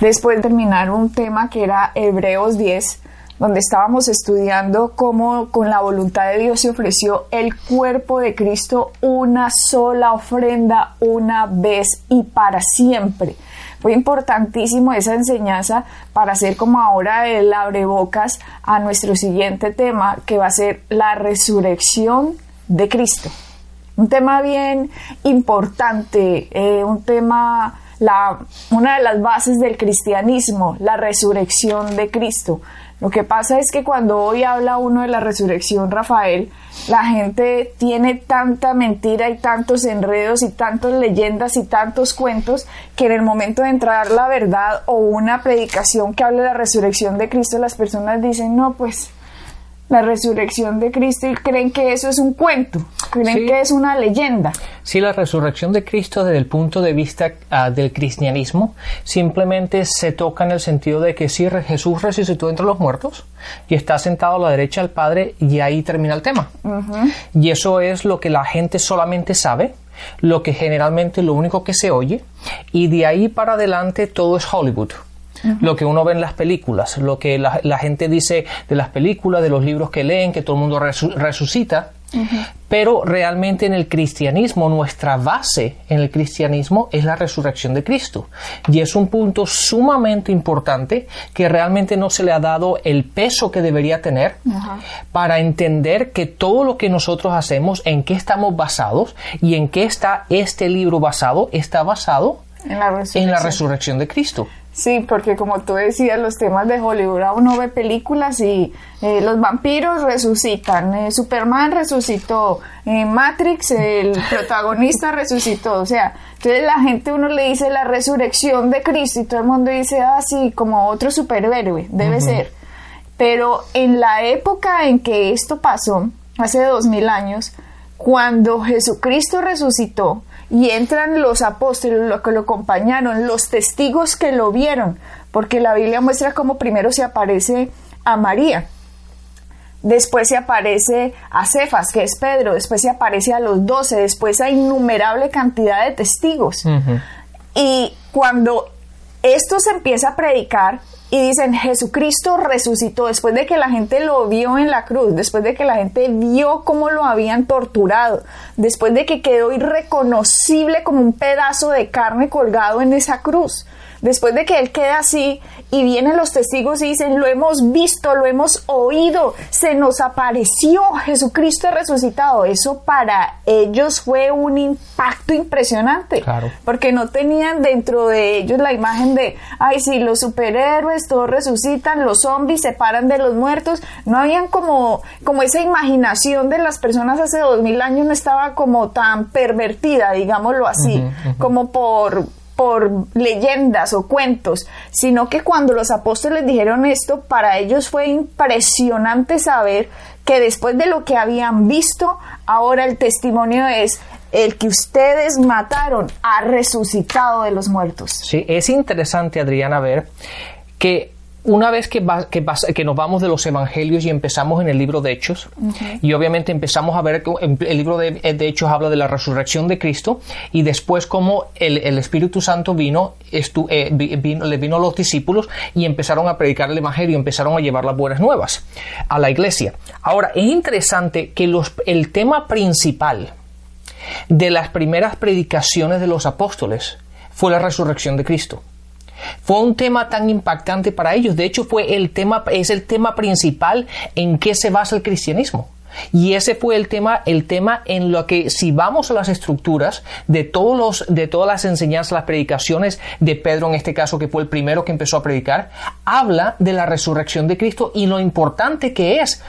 después de terminar un tema que era Hebreos 10, donde estábamos estudiando cómo con la voluntad de Dios se ofreció el cuerpo de Cristo una sola ofrenda una vez y para siempre. Fue importantísimo esa enseñanza para hacer como ahora el abrebocas a nuestro siguiente tema que va a ser la resurrección de Cristo. Un tema bien importante, eh, un tema la, una de las bases del cristianismo, la resurrección de Cristo. Lo que pasa es que cuando hoy habla uno de la resurrección, Rafael, la gente tiene tanta mentira y tantos enredos y tantas leyendas y tantos cuentos que en el momento de entrar la verdad o una predicación que hable de la resurrección de Cristo, las personas dicen, no, pues la resurrección de Cristo y creen que eso es un cuento, creen que es una leyenda. Sí, la resurrección de Cristo desde el punto de vista ah, del cristianismo simplemente se toca en el sentido de que sí, Jesús resucitó entre los muertos y está sentado a la derecha del Padre y ahí termina el tema. Y eso es lo que la gente solamente sabe lo que generalmente lo único que se oye y de ahí para adelante todo es Hollywood lo que uno ve en las películas, lo que la, gente dice de las películas, de los libros que leen, que todo el mundo resucita. Pero realmente en el cristianismo, nuestra base en el cristianismo es la resurrección de Cristo. Y es un punto sumamente importante que realmente no se le ha dado el peso que debería tener para entender que todo lo que nosotros hacemos, en qué estamos basados y en qué está este libro basado, está basado en la resurrección de Cristo. Sí, porque como tú decías, los temas de Hollywood, uno ve películas y eh, los vampiros resucitan, eh, Superman resucitó, eh, Matrix, el protagonista resucitó, o sea, entonces la gente uno le dice la resurrección de Cristo y todo el mundo dice, ah, sí, como otro superhéroe, debe ser. Pero en la época en que esto pasó, hace dos mil años, cuando Jesucristo resucitó, y entran los apóstoles, los que lo acompañaron, los testigos que lo vieron, porque la Biblia muestra cómo primero se aparece a María, después se aparece a Cefas, que es Pedro, después se aparece a los doce, después a innumerable cantidad de testigos. Y cuando esto se empieza a predicar, y dicen Jesucristo resucitó después de que la gente lo vio en la cruz, después de que la gente vio cómo lo habían torturado, después de que quedó irreconocible como un pedazo de carne colgado en esa cruz. Después de que él queda así y vienen los testigos y dicen, lo hemos visto, lo hemos oído, se nos apareció Jesucristo resucitado. Eso para ellos fue un impacto impresionante. Claro. Porque no tenían dentro de ellos la imagen de, ay, sí, los superhéroes todos resucitan, los zombies se paran de los muertos. No habían como, como esa imaginación de las personas hace dos mil años no estaba como tan pervertida, digámoslo así, como por por leyendas o cuentos, sino que cuando los apóstoles dijeron esto, para ellos fue impresionante saber que después de lo que habían visto, ahora el testimonio es el que ustedes mataron ha resucitado de los muertos. Sí, es interesante, Adriana, ver que una vez que, que, nos vamos de los evangelios y empezamos en el libro de Hechos, y obviamente empezamos a ver que el libro de, Hechos habla de la resurrección de Cristo, y después cómo el, Espíritu Santo vino, eh, vino, le vino a los discípulos y empezaron a predicar el evangelio, empezaron a llevar las buenas nuevas a la iglesia. Ahora, es interesante que los, el tema principal de las primeras predicaciones de los apóstoles fue la resurrección de Cristo. Fue un tema tan impactante para ellos. De hecho, fue el tema, es el tema principal en que se basa el cristianismo. Y ese fue el tema, el tema en lo que si vamos a las estructuras de todos los, de todas las enseñanzas, las predicaciones de Pedro en este caso, que fue el primero que empezó a predicar, habla de la resurrección de Cristo y lo importante que es.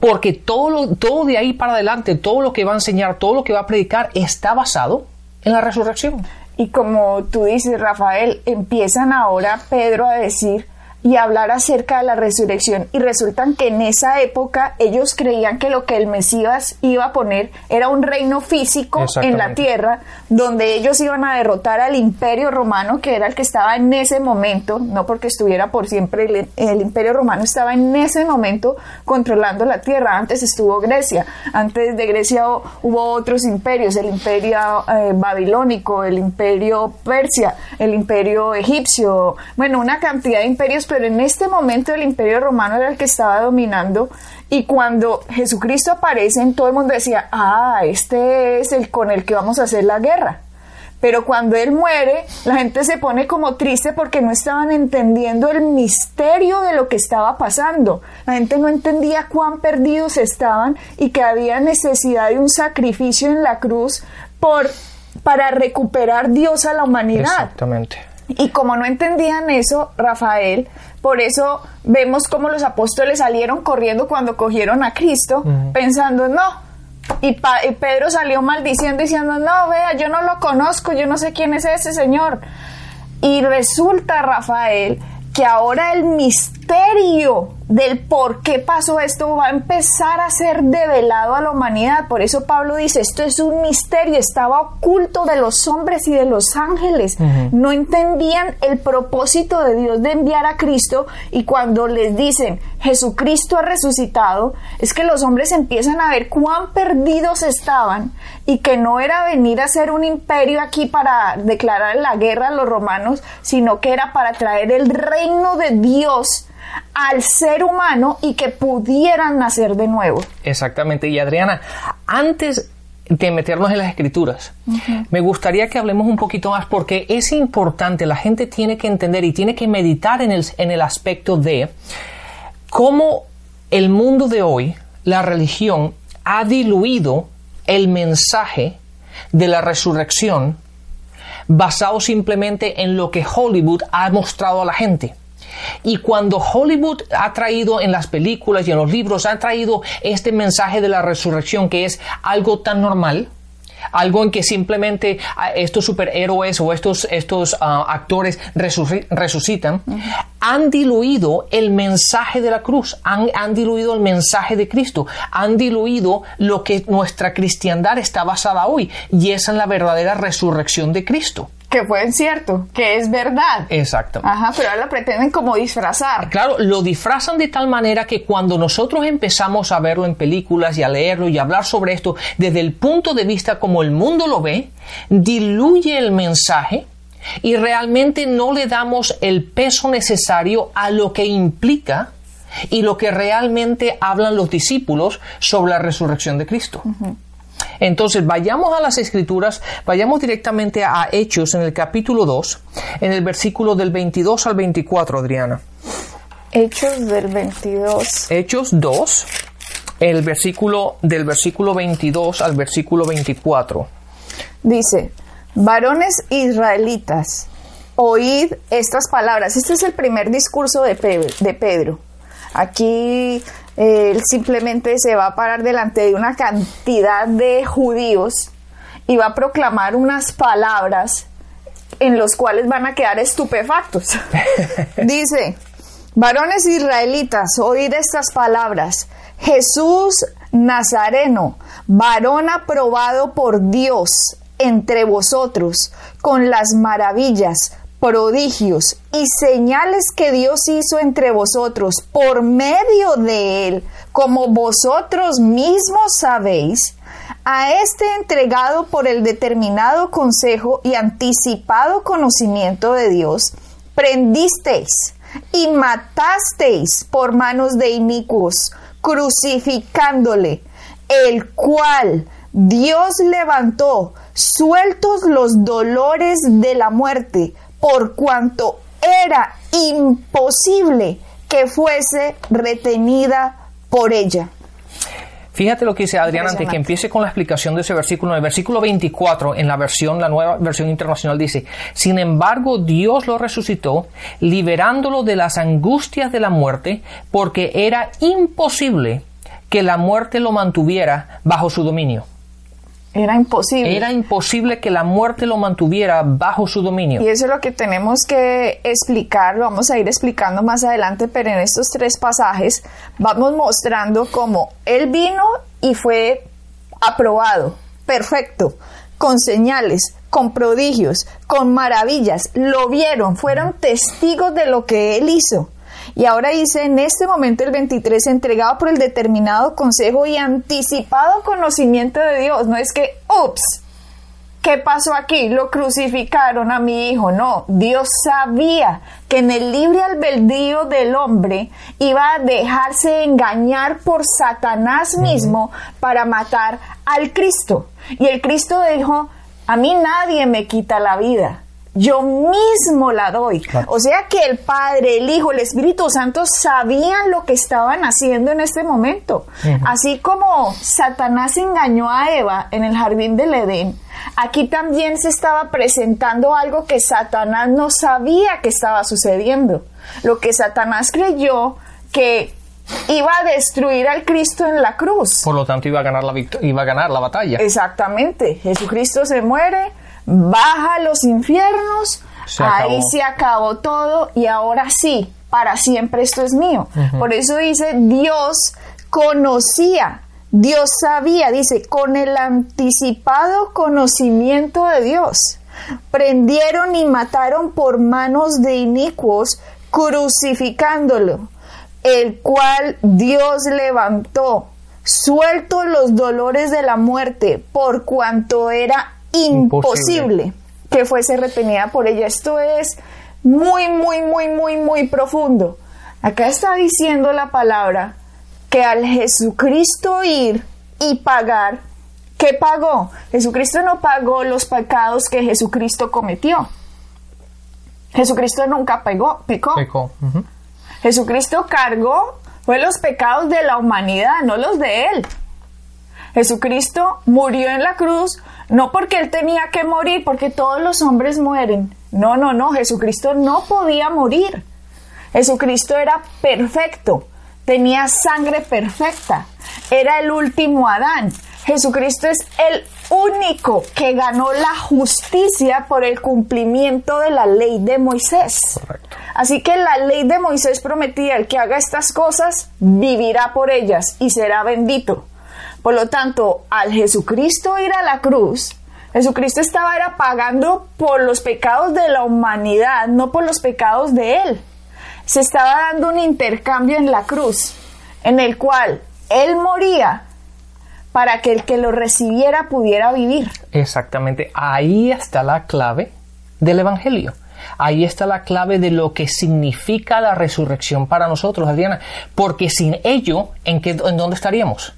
Porque todo, todo de ahí para adelante, todo lo que va a enseñar, todo lo que va a predicar, está basado en la resurrección. Y como tú dices, Rafael, empiezan ahora Pedro a decir, y hablar acerca de la resurrección. Y resultan que en esa época ellos creían que lo que el Mesías iba a poner era un reino físico en la tierra, donde ellos iban a derrotar al imperio romano, que era el que estaba en ese momento, no porque estuviera por siempre, el, el imperio romano estaba en ese momento controlando la tierra. Antes estuvo Grecia, antes de Grecia hubo otros imperios, el imperio eh, babilónico, el imperio persia, el imperio egipcio, bueno, una cantidad de imperios pero en este momento el imperio romano era el que estaba dominando y cuando Jesucristo aparece, todo el mundo decía, ah, este es el con el que vamos a hacer la guerra. Pero cuando él muere, la gente se pone como triste porque no estaban entendiendo el misterio de lo que estaba pasando. La gente no entendía cuán perdidos estaban y que había necesidad de un sacrificio en la cruz por para recuperar Dios a la humanidad. Exactamente. Y como no entendían eso, Rafael, por eso vemos cómo los apóstoles salieron corriendo cuando cogieron a Cristo, pensando, no. Y, y, Pedro salió maldiciendo, diciendo, no, vea, yo no lo conozco, yo no sé quién es ese señor. Y resulta, Rafael, que ahora el misterio del por qué pasó esto va a empezar a ser develado a la humanidad. Por eso Pablo dice, esto es un misterio, estaba oculto de los hombres y de los ángeles. No entendían el propósito de Dios de enviar a Cristo y cuando les dicen, Jesucristo ha resucitado, es que los hombres empiezan a ver cuán perdidos estaban y que no era venir a ser un imperio aquí para declarar la guerra a los romanos, sino que era para traer el reino de Dios al ser humano y que pudieran nacer de nuevo. Exactamente. Y Adriana, antes de meternos en las escrituras, me gustaría que hablemos un poquito más porque es importante, la gente tiene que entender y tiene que meditar en el, en el aspecto de cómo el mundo de hoy, la religión, ha diluido el mensaje de la resurrección basado simplemente en lo que Hollywood ha mostrado a la gente. Y cuando Hollywood ha traído en las películas y en los libros, ha traído este mensaje de la resurrección que es algo tan normal, algo en que simplemente ah, estos superhéroes o estos, estos ah, actores resucitan, han diluido el mensaje de la cruz, han, han, diluido el mensaje de Cristo, han diluido lo que nuestra cristiandad está basada hoy, y esa es la verdadera resurrección de Cristo que fue cierto, que es verdad. Exacto. Ajá, pero ahora lo pretenden como disfrazar. Claro, lo disfrazan de tal manera que cuando nosotros empezamos a verlo en películas y a leerlo y a hablar sobre esto desde el punto de vista como el mundo lo ve, diluye el mensaje y realmente no le damos el peso necesario a lo que implica y lo que realmente hablan los discípulos sobre la resurrección de Cristo. Entonces, vayamos a las escrituras, vayamos directamente a Hechos en el capítulo 2, en el versículo del 22 al 24, Adriana. Hechos del 22. Hechos 2, el versículo del versículo 22 al versículo 24. Dice, varones israelitas, oíd estas palabras. Este es el primer discurso de Pedro. Aquí él simplemente se va a parar delante de una cantidad de judíos y va a proclamar unas palabras en los cuales van a quedar estupefactos. Dice, varones israelitas, oíd estas palabras. Jesús Nazareno, varón aprobado por Dios entre vosotros, con las maravillas, prodigios y señales que Dios hizo entre vosotros por medio de él, como vosotros mismos sabéis, a este entregado por el determinado consejo y anticipado conocimiento de Dios, prendisteis y matasteis por manos de inicuos, crucificándole, el cual Dios levantó, sueltos los dolores de la muerte, por cuanto era imposible que fuese retenida por ella. Fíjate lo que dice Adrián antes que empiece con la explicación de ese versículo. En el versículo 24, en la versión, la nueva versión internacional, dice: Sin embargo, Dios lo resucitó, liberándolo de las angustias de la muerte, porque era imposible que la muerte lo mantuviera bajo su dominio. Era imposible. Era imposible que la muerte lo mantuviera bajo su dominio. Y eso es lo que tenemos que explicar, lo vamos a ir explicando más adelante, pero en estos tres pasajes vamos mostrando cómo Él vino y fue aprobado, perfecto, con señales, con prodigios, con maravillas, lo vieron, fueron testigos de lo que Él hizo. Y ahora dice, en este momento el 23, entregado por el determinado consejo y anticipado conocimiento de Dios. No es que, ups, ¿qué pasó aquí? Lo crucificaron a mi hijo. No, Dios sabía que en el libre albedrío del hombre iba a dejarse engañar por Satanás mismo para matar al Cristo. Y el Cristo dijo, a mí nadie me quita la vida yo mismo la doy. O sea que el Padre, el Hijo, el Espíritu Santo sabían lo que estaban haciendo en este momento. Así como Satanás engañó a Eva en el jardín del Edén, aquí también se estaba presentando algo que Satanás no sabía que estaba sucediendo. Lo que Satanás creyó que iba a destruir al Cristo en la cruz. Por lo tanto, iba a ganar la, iba a ganar la batalla. Exactamente. Jesucristo se muere, baja a los infiernos, ahí se acabó todo y ahora sí, para siempre esto es mío. Por eso dice, Dios conocía, Dios sabía, dice, con el anticipado conocimiento de Dios. Prendieron y mataron por manos de inicuos, crucificándolo, el cual Dios levantó, suelto los dolores de la muerte, por cuanto era imposible, que fuese retenida por ella. Esto es muy, muy, muy, muy, muy profundo. Acá está diciendo la palabra que al Jesucristo ir y pagar, ¿qué pagó? Jesucristo no pagó los pecados que Jesucristo cometió. Jesucristo nunca pegó, pecó. Jesucristo cargó fue los pecados de la humanidad, no los de él. Jesucristo murió en la cruz no porque él tenía que morir, porque todos los hombres mueren. No, no, no, Jesucristo no podía morir. Jesucristo era perfecto, tenía sangre perfecta, era el último Adán. Jesucristo es el único que ganó la justicia por el cumplimiento de la ley de Moisés. Así que la ley de Moisés prometía el que haga estas cosas vivirá por ellas y será bendito. Por lo tanto, al Jesucristo ir a la cruz, Jesucristo estaba era pagando por los pecados de la humanidad, no por los pecados de Él. Se estaba dando un intercambio en la cruz, en el cual Él moría para que el que lo recibiera pudiera vivir. Exactamente, ahí está la clave del Evangelio. Ahí está la clave de lo que significa la resurrección para nosotros, Adriana, porque sin ello, ¿en, qué, en dónde estaríamos?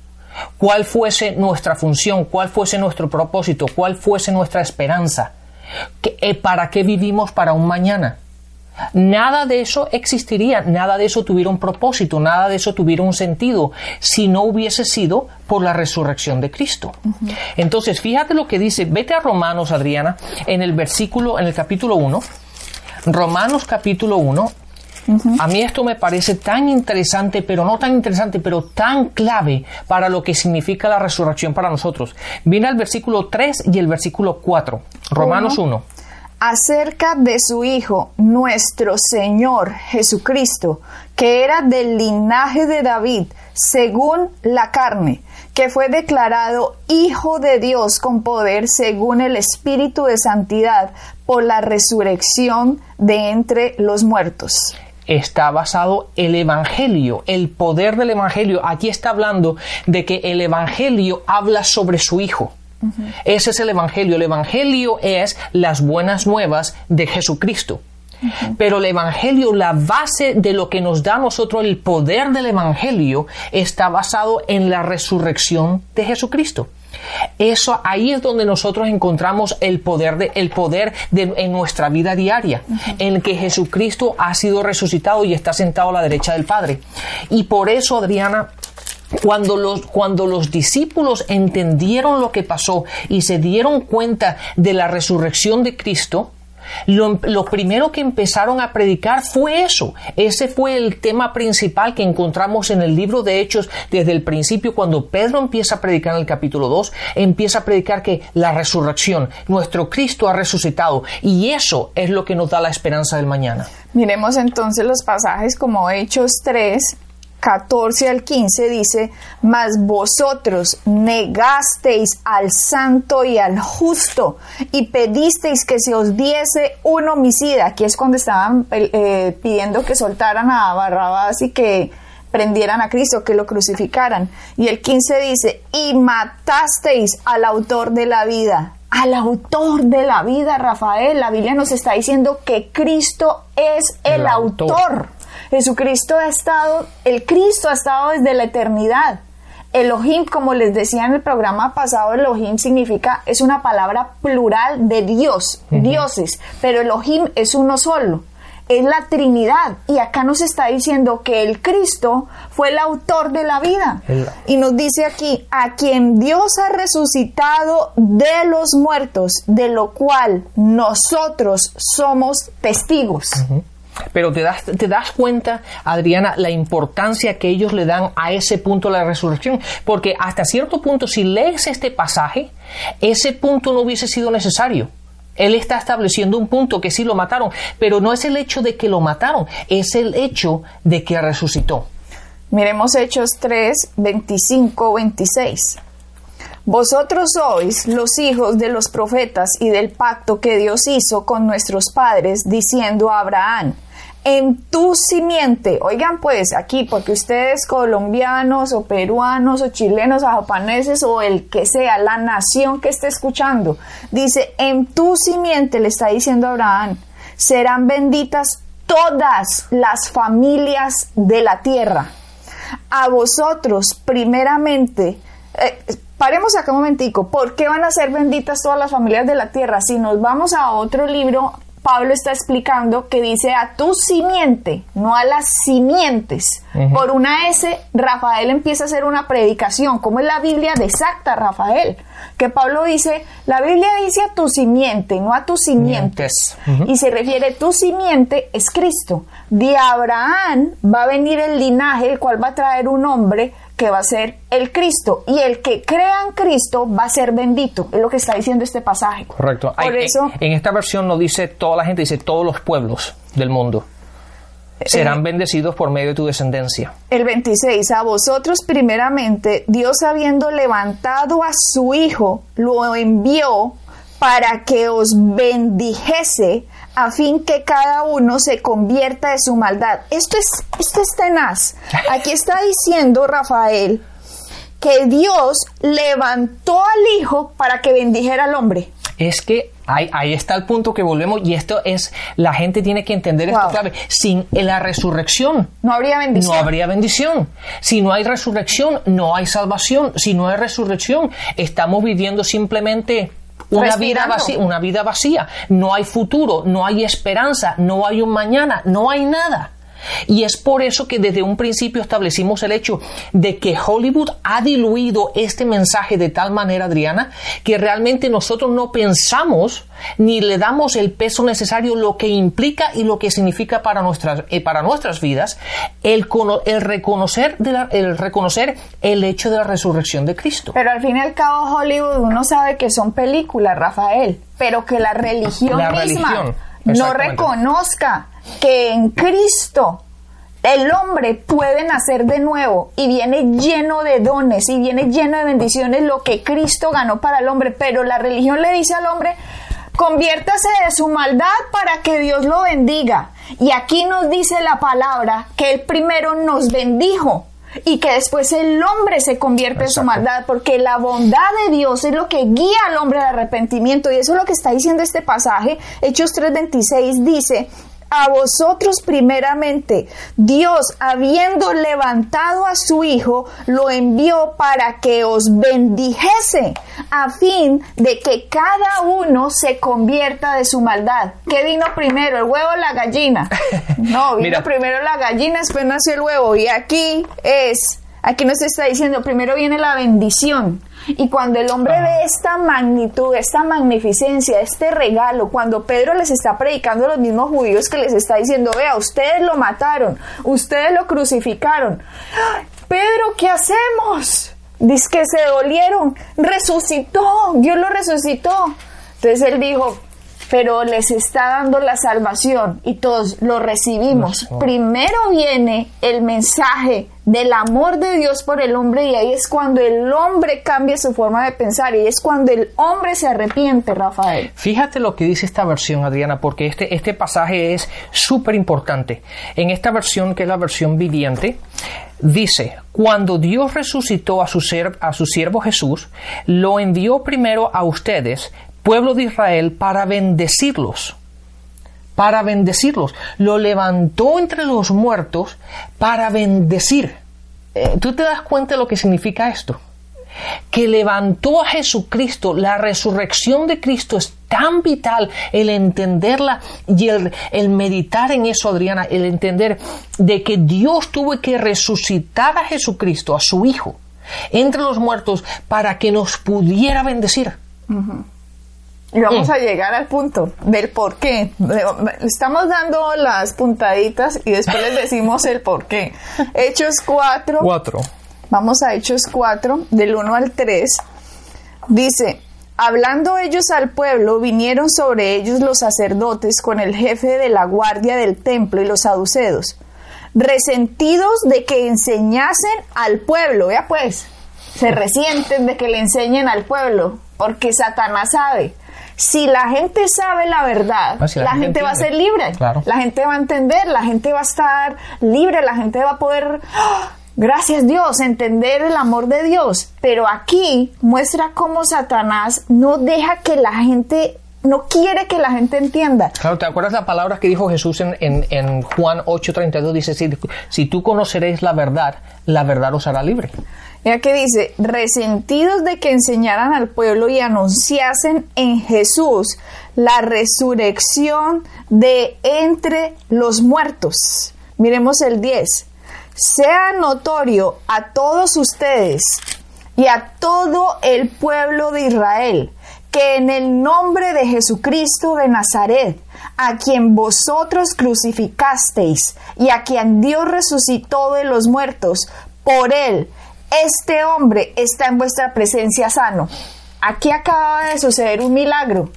Cuál fuese nuestra función, cuál fuese nuestro propósito, cuál fuese nuestra esperanza, eh, para qué vivimos para un mañana. Nada de eso existiría, nada de eso tuviera un propósito, nada de eso tuviera un sentido si no hubiese sido por la resurrección de Cristo. Entonces, fíjate lo que dice, vete a Romanos, Adriana, en el versículo, en el capítulo 1, Romanos capítulo 1, a mí esto me parece tan interesante, pero no tan interesante, pero tan clave para lo que significa la resurrección para nosotros. Viene el versículo 3 y el versículo 4, Romanos 1. Acerca de su Hijo, nuestro Señor Jesucristo, que era del linaje de David, según la carne, que fue declarado Hijo de Dios con poder según el Espíritu de Santidad por la resurrección de entre los muertos está basado el Evangelio, el poder del Evangelio. Aquí está hablando de que el Evangelio habla sobre su Hijo. Ese es el Evangelio. El Evangelio es las buenas nuevas de Jesucristo. Pero el Evangelio, la base de lo que nos da a nosotros el poder del Evangelio, está basado en la resurrección de Jesucristo. Eso ahí es donde nosotros encontramos el poder de, el poder de, en nuestra vida diaria, en que Jesucristo ha sido resucitado y está sentado a la derecha del Padre. Y por eso, Adriana, cuando los, cuando los discípulos entendieron lo que pasó y se dieron cuenta de la resurrección de Cristo, lo, primero que empezaron a predicar fue eso. Ese fue el tema principal que encontramos en el libro de Hechos desde el principio, cuando Pedro empieza a predicar en el capítulo 2, empieza a predicar que la resurrección, nuestro Cristo ha resucitado, y eso es lo que nos da la esperanza del mañana. Miremos entonces los pasajes como Hechos 3, 14 al 15 dice, mas vosotros negasteis al santo y al justo y pedisteis que se os diese un homicida. Aquí es cuando estaban eh, pidiendo que soltaran a Barrabás y que prendieran a Cristo, que lo crucificaran. Y el 15 dice, y matasteis al autor de la vida. Al autor de la vida, Rafael. La Biblia nos está diciendo que Cristo es el, autor. Jesucristo ha estado, el Cristo ha estado desde la eternidad. Elohim, como les decía en el programa pasado, Elohim significa, es una palabra plural de Dios, dioses, pero Elohim es uno solo es la Trinidad. Y acá nos está diciendo que el Cristo fue el autor de la vida. Y nos dice aquí, a quien Dios ha resucitado de los muertos, de lo cual nosotros somos testigos. Pero te das, te das cuenta, Adriana, la importancia que ellos le dan a ese punto de la resurrección. Porque hasta cierto punto, si lees este pasaje, ese punto no hubiese sido necesario. Él está estableciendo un punto que sí lo mataron, pero no es el hecho de que lo mataron, es el hecho de que resucitó. Miremos Hechos 3, 25, 26. Vosotros sois los hijos de los profetas y del pacto que Dios hizo con nuestros padres, diciendo a Abraham, en tu simiente. Oigan pues aquí, porque ustedes colombianos o peruanos o chilenos o japoneses o el que sea, la nación que esté escuchando, dice, en tu simiente le está diciendo Abraham, serán benditas todas las familias de la tierra. A vosotros, primeramente, eh, paremos acá un momentico, ¿por qué van a ser benditas todas las familias de la tierra? Si nos vamos a otro libro Pablo está explicando que dice a tu simiente, no a las simientes. Por una S, Rafael empieza a hacer una predicación, como es la Biblia de exacta, Rafael. Que Pablo dice, la Biblia dice a tu simiente, no a tus simientes. Y se refiere, tu simiente es Cristo. De Abraham va a venir el linaje, el cual va a traer un hombre que va a ser el Cristo y el que crea en Cristo va a ser bendito, es lo que está diciendo este pasaje. Correcto. Por eso, en esta versión no dice toda la gente, dice todos los pueblos del mundo serán bendecidos por medio de tu descendencia. El 26, a vosotros primeramente, Dios habiendo levantado a su Hijo, lo envió para que os bendijese a fin que cada uno se convierta de su maldad. Esto es, esto es tenaz. Aquí está diciendo Rafael que Dios levantó al Hijo para que bendijera al hombre. Es que ahí, ahí, está el punto que volvemos y esto es, la gente tiene que entender esto clave. Sin la resurrección no habría bendición. No habría bendición. Si no hay resurrección, no hay salvación. Si no hay resurrección, estamos viviendo simplemente una vida, vacía, una vida vacía. No hay futuro, no hay esperanza, no hay un mañana, no hay nada. Y es por eso que desde un principio establecimos el hecho de que Hollywood ha diluido este mensaje de tal manera, Adriana, que realmente nosotros no pensamos ni le damos el peso necesario, lo que implica y lo que significa para nuestras, eh, para nuestras vidas, el, el, reconocer el reconocer el hecho de la resurrección de Cristo. Pero al fin y al cabo, Hollywood, uno sabe que son películas, Rafael, pero que la religión misma no reconozca que en Cristo el hombre puede nacer de nuevo y viene lleno de dones y viene lleno de bendiciones lo que Cristo ganó para el hombre, pero la religión le dice al hombre, conviértase de su maldad para que Dios lo bendiga. Y aquí nos dice la palabra que Él primero nos bendijo y que después el hombre se convierte en su maldad, porque la bondad de Dios es lo que guía al hombre al arrepentimiento, y eso es lo que está diciendo este pasaje. Hechos 3:26 dice, a vosotros primeramente. Dios, habiendo levantado a su Hijo, lo envió para que os bendijese, a fin de que cada uno se convierta de su maldad. ¿Qué vino primero, el huevo o la gallina? No, vino primero la gallina, después nació el huevo. Y aquí es, aquí nos está diciendo, primero viene la bendición Y cuando el hombre ve esta magnitud, esta magnificencia, este regalo, cuando Pedro les está predicando a los mismos judíos que les está diciendo, vea, ustedes lo mataron, ustedes lo crucificaron. Pedro, ¿qué hacemos? Dice que se dolieron, resucitó, Dios lo resucitó. Entonces él dijo, pero les está dando la salvación y todos lo recibimos. Primero viene el mensaje del amor de Dios por el hombre y ahí es cuando el hombre cambia su forma de pensar y es cuando el hombre se arrepiente, Rafael. Fíjate lo que dice esta versión, Adriana, porque este, este pasaje es súper importante. En esta versión, que es la versión viviente, dice, cuando Dios resucitó a su, ser, a su siervo Jesús, lo envió primero a ustedes pueblo de Israel para bendecirlos. Para bendecirlos. Lo levantó entre los muertos para bendecir. Eh, ¿Tú te das cuenta de lo que significa esto? Que levantó a Jesucristo, la resurrección de Cristo es tan vital el entenderla y el, el, meditar en eso, Adriana, el entender de que Dios tuvo que resucitar a Jesucristo, a su Hijo, entre los muertos para que nos pudiera bendecir. Y vamos mm. a llegar al punto del por qué. Estamos dando las puntaditas y después les decimos el por qué. Hechos 4. 4. Vamos a Hechos 4, del 1 al 3. Dice, hablando ellos al pueblo, vinieron sobre ellos los sacerdotes con el jefe de la guardia del templo y los saduceos, resentidos de que enseñasen al pueblo. Vea pues, se resienten de que le enseñen al pueblo, porque Satanás sabe si la gente sabe la verdad, ah, la, gente, va a ser libre, la gente va a entender, la gente va a estar libre, la gente va a poder, ¡ah! gracias Dios, entender el amor de Dios. Pero aquí muestra cómo Satanás no deja que la gente no quiere que la gente entienda. Claro, ¿te acuerdas la palabra que dijo Jesús en, en, en Juan 8:32? Dice, si, si tú conoceréis la verdad, la verdad os hará libre. Mira que dice, resentidos de que enseñaran al pueblo y anunciasen en Jesús la resurrección de entre los muertos. Miremos el 10. Sea notorio a todos ustedes y a todo el pueblo de Israel que en el nombre de Jesucristo de Nazaret, a quien vosotros crucificasteis y a quien Dios resucitó de los muertos, por él este hombre está en vuestra presencia sano. Aquí acaba de suceder un milagro.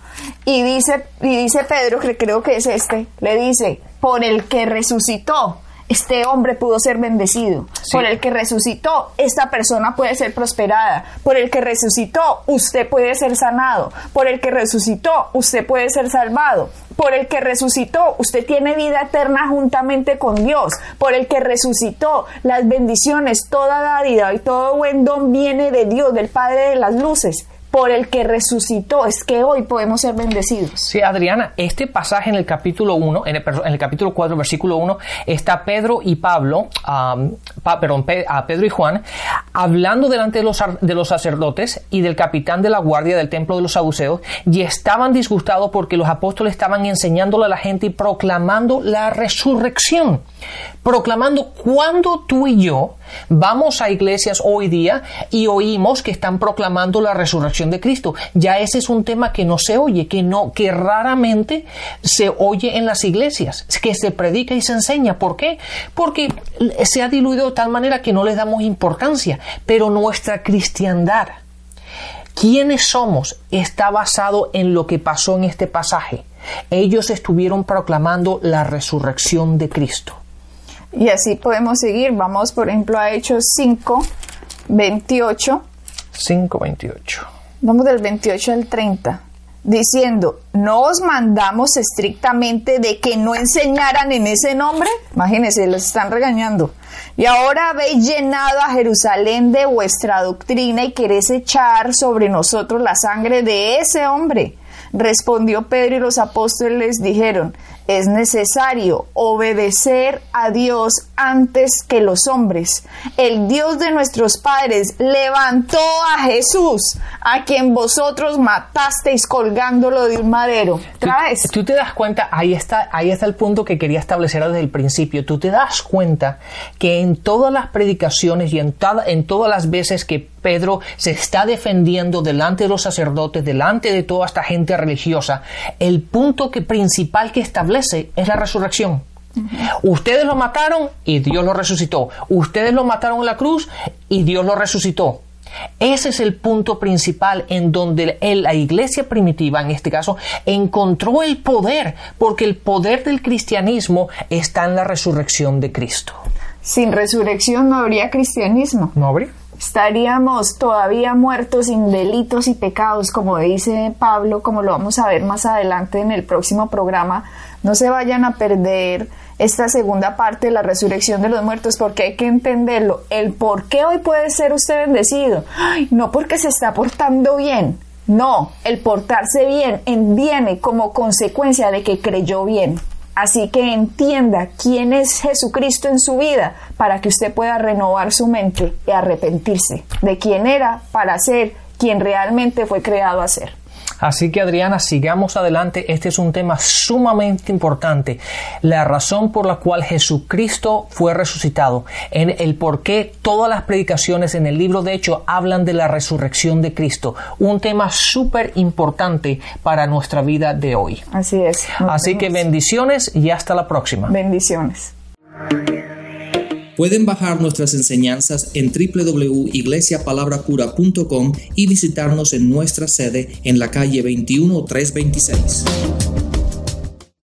Y dice, y dice Pedro, que creo que es este, le dice, por el que resucitó, este hombre pudo ser bendecido. Por el que resucitó, esta persona puede ser prosperada. Por el que resucitó, usted puede ser sanado. Por el que resucitó, usted puede ser salvado. Por el que resucitó, usted tiene vida eterna juntamente con Dios. Por el que resucitó, las bendiciones, toda dádiva y todo buen don viene de Dios, del Padre de las luces por el que resucitó, es que hoy podemos ser bendecidos. Sí, Adriana, este pasaje en el capítulo 1, en el, capítulo 4, versículo 1, está Pedro y Pablo, perdón, a Pedro y Juan, hablando delante de los, de los sacerdotes y del capitán de la guardia del templo de los saduceos, y estaban disgustados porque los apóstoles estaban enseñándole a la gente y proclamando la resurrección proclamando cuando tú y yo vamos a iglesias hoy día y oímos que están proclamando la resurrección de Cristo. Ya ese es un tema que no se oye, que no, que raramente se oye en las iglesias, que se predica y se enseña. ¿Por qué? Porque se ha diluido de tal manera que no le damos importancia. Pero nuestra cristiandad, ¿quiénes somos? Está basado en lo que pasó en este pasaje. Ellos estuvieron proclamando la resurrección de Cristo. Y así podemos seguir. Vamos, por ejemplo, a Hechos 5, 28. 5, 28. Vamos del 28 al 30. Diciendo, ¿no os mandamos estrictamente de que no enseñaran en ese nombre? Imagínense, los están regañando. Y ahora habéis llenado a Jerusalén de vuestra doctrina y queréis echar sobre nosotros la sangre de ese hombre. Respondió Pedro y los apóstoles dijeron, es necesario obedecer a Dios antes que los hombres. El Dios de nuestros padres levantó a Jesús, a quien vosotros matasteis colgándolo de un madero. ¿Traes? Tú, te das cuenta, ahí está, ahí está el punto que quería establecer desde el principio. Tú te das cuenta que en todas las predicaciones y en, en todas las veces que Pedro se está defendiendo delante de los sacerdotes, delante de toda esta gente religiosa, el punto que, principal que establece es la resurrección. Ustedes lo mataron y Dios lo resucitó. Ustedes lo mataron en la cruz y Dios lo resucitó. Ese es el punto principal en donde la iglesia primitiva, en este caso, encontró el poder, porque el poder del cristianismo está en la resurrección de Cristo. Sin resurrección no habría cristianismo. No habría estaríamos todavía muertos sin delitos y pecados, como dice Pablo, como lo vamos a ver más adelante en el próximo programa. No se vayan a perder esta segunda parte de la resurrección de los muertos porque hay que entenderlo. El por qué hoy puede ser usted bendecido. no porque se está portando bien. No, el portarse bien viene como consecuencia de que creyó bien. Así que entienda quién es Jesucristo en su vida para que usted pueda renovar su mente y arrepentirse de quién era para ser quien realmente fue creado a ser. Así que Adriana, sigamos adelante. Este es un tema sumamente importante. La razón por la cual Jesucristo fue resucitado. En el por qué todas las predicaciones en el libro de Hechos hablan de la resurrección de Cristo. Un tema súper importante para nuestra vida de hoy. Así es. Así que bendiciones y hasta la próxima. Bendiciones. Pueden bajar nuestras enseñanzas en www.iglesiapalabracura.com y visitarnos en nuestra sede en la calle 21326.